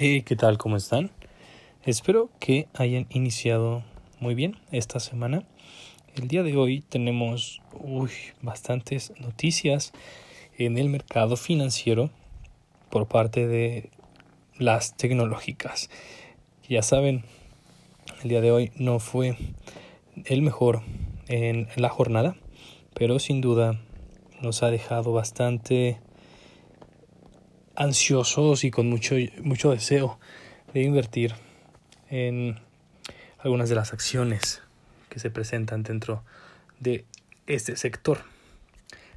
Hey, ¿qué tal? ¿Cómo están? Espero que hayan iniciado muy bien esta semana. El día de hoy tenemos uy, bastantes noticias en el mercado financiero por parte de las tecnológicas. Ya saben, el día de hoy no fue el mejor en la jornada, pero sin duda nos ha dejado bastante ansiosos y con mucho, mucho deseo de invertir en algunas de las acciones que se presentan dentro de este sector.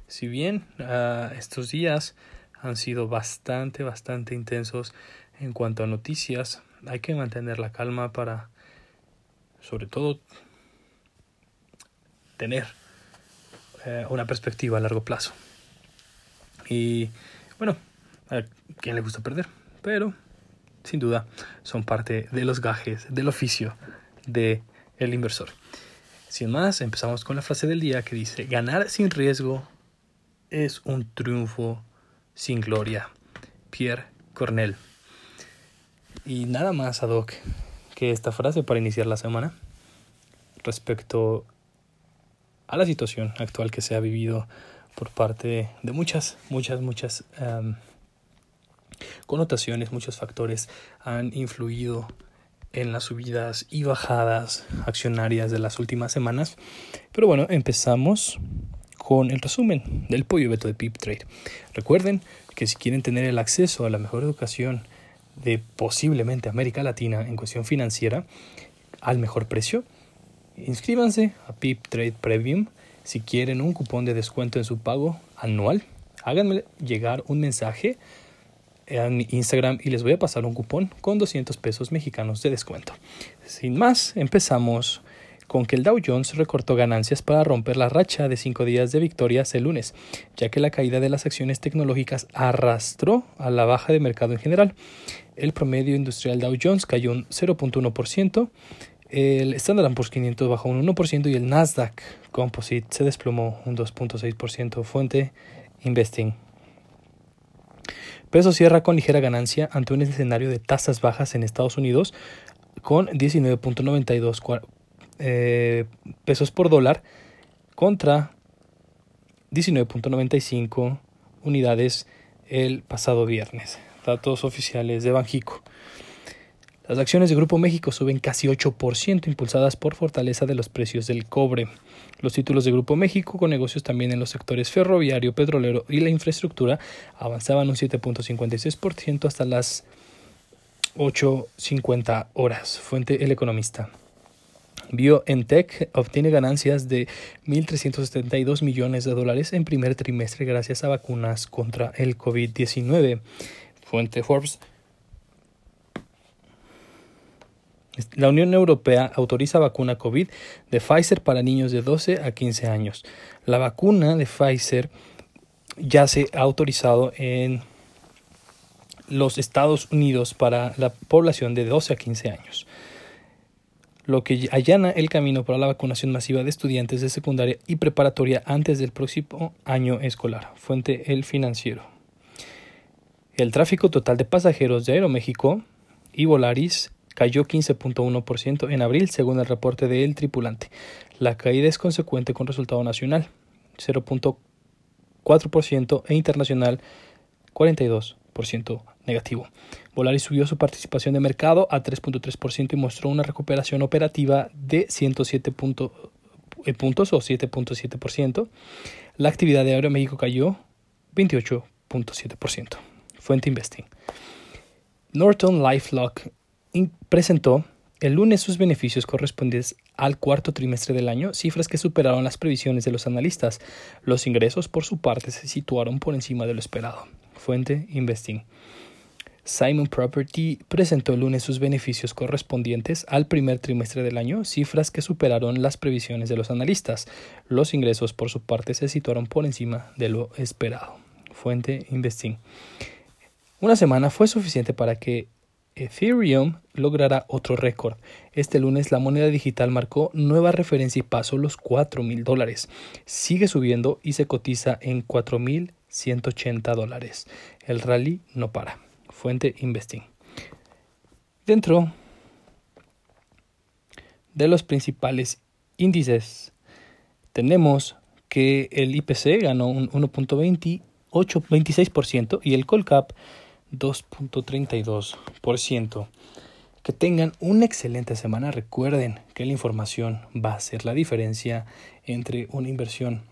Si bien uh, estos días han sido bastante, bastante intensos en cuanto a noticias, hay que mantener la calma para, sobre todo, tener uh, una perspectiva a largo plazo. Y bueno, a quien le gusta perder, pero sin duda son parte de los gajes del oficio de el inversor. Sin más, empezamos con la frase del día que dice, ganar sin riesgo es un triunfo sin gloria. Pierre Cornell. Y nada más ad hoc que esta frase para iniciar la semana respecto a la situación actual que se ha vivido por parte de muchas, muchas, muchas um, connotaciones, muchos factores han influido en las subidas y bajadas accionarias de las últimas semanas. Pero bueno, empezamos con el resumen del pollo veto de Pip Trade. Recuerden que si quieren tener el acceso a la mejor educación de posiblemente América Latina en cuestión financiera al mejor precio, inscríbanse a Pip Trade Premium. Si quieren un cupón de descuento en su pago anual, háganme llegar un mensaje en mi Instagram y les voy a pasar un cupón con 200 pesos mexicanos de descuento. Sin más, empezamos con que el Dow Jones recortó ganancias para romper la racha de cinco días de victorias el lunes, ya que la caída de las acciones tecnológicas arrastró a la baja de mercado en general. El promedio industrial Dow Jones cayó un 0.1%, el Standard Poor's 500 bajó un 1% y el Nasdaq Composite se desplomó un 2.6%. Fuente Investing. Peso cierra con ligera ganancia ante un escenario de tasas bajas en Estados Unidos con 19.92 eh, pesos por dólar contra 19.95 unidades el pasado viernes. Datos oficiales de Banjico. Las acciones de Grupo México suben casi 8%, impulsadas por fortaleza de los precios del cobre. Los títulos de Grupo México, con negocios también en los sectores ferroviario, petrolero y la infraestructura, avanzaban un 7.56% hasta las 8.50 horas. Fuente El Economista. BioNTech obtiene ganancias de 1.372 millones de dólares en primer trimestre gracias a vacunas contra el COVID-19. Fuente Forbes. La Unión Europea autoriza vacuna COVID de Pfizer para niños de 12 a 15 años. La vacuna de Pfizer ya se ha autorizado en los Estados Unidos para la población de 12 a 15 años, lo que allana el camino para la vacunación masiva de estudiantes de secundaria y preparatoria antes del próximo año escolar. Fuente El Financiero. El tráfico total de pasajeros de Aeroméxico y Volaris cayó 15.1% en abril según el reporte del tripulante. La caída es consecuente con resultado nacional 0.4% e internacional 42% negativo. Volaris subió su participación de mercado a 3.3% y mostró una recuperación operativa de 107 eh, puntos o 7.7%. La actividad de Aeroméxico cayó 28.7%. Fuente Investing. Norton LifeLock presentó el lunes sus beneficios correspondientes al cuarto trimestre del año, cifras que superaron las previsiones de los analistas. Los ingresos, por su parte, se situaron por encima de lo esperado. Fuente Investing. Simon Property presentó el lunes sus beneficios correspondientes al primer trimestre del año, cifras que superaron las previsiones de los analistas. Los ingresos, por su parte, se situaron por encima de lo esperado. Fuente Investing. Una semana fue suficiente para que Ethereum logrará otro récord. Este lunes la moneda digital marcó nueva referencia y pasó los 4 mil dólares. Sigue subiendo y se cotiza en 4 mil 180 dólares. El rally no para. Fuente Investing. Dentro de los principales índices tenemos que el IPC ganó un 1.2826% y el Colcap 2.32%. Que tengan una excelente semana. Recuerden que la información va a ser la diferencia entre una inversión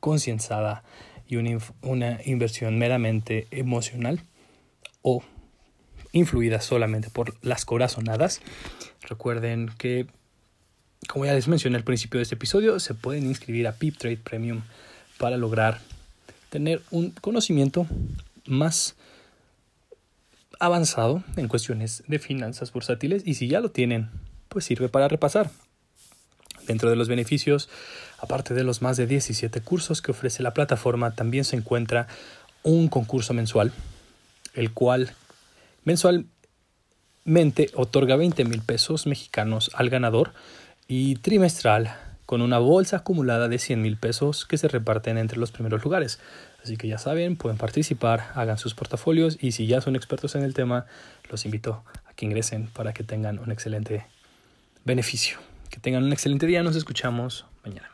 concienciada y una, una, inversión meramente emocional o influida solamente por las corazonadas. Recuerden que, como ya les mencioné al principio de este episodio, se pueden inscribir a Pip Trade Premium para lograr tener un conocimiento más avanzado en cuestiones de finanzas bursátiles y si ya lo tienen, pues sirve para repasar. Dentro de los beneficios, aparte de los más de 17 cursos que ofrece la plataforma, también se encuentra un concurso mensual, el cual mensualmente otorga 20 mil pesos mexicanos al ganador y trimestral con una bolsa acumulada de 100 mil pesos que se reparten entre los primeros lugares. Así que ya saben, pueden participar, hagan sus portafolios y si ya son expertos en el tema, los invito a que ingresen para que tengan un excelente beneficio. Que tengan un excelente día, nos escuchamos mañana.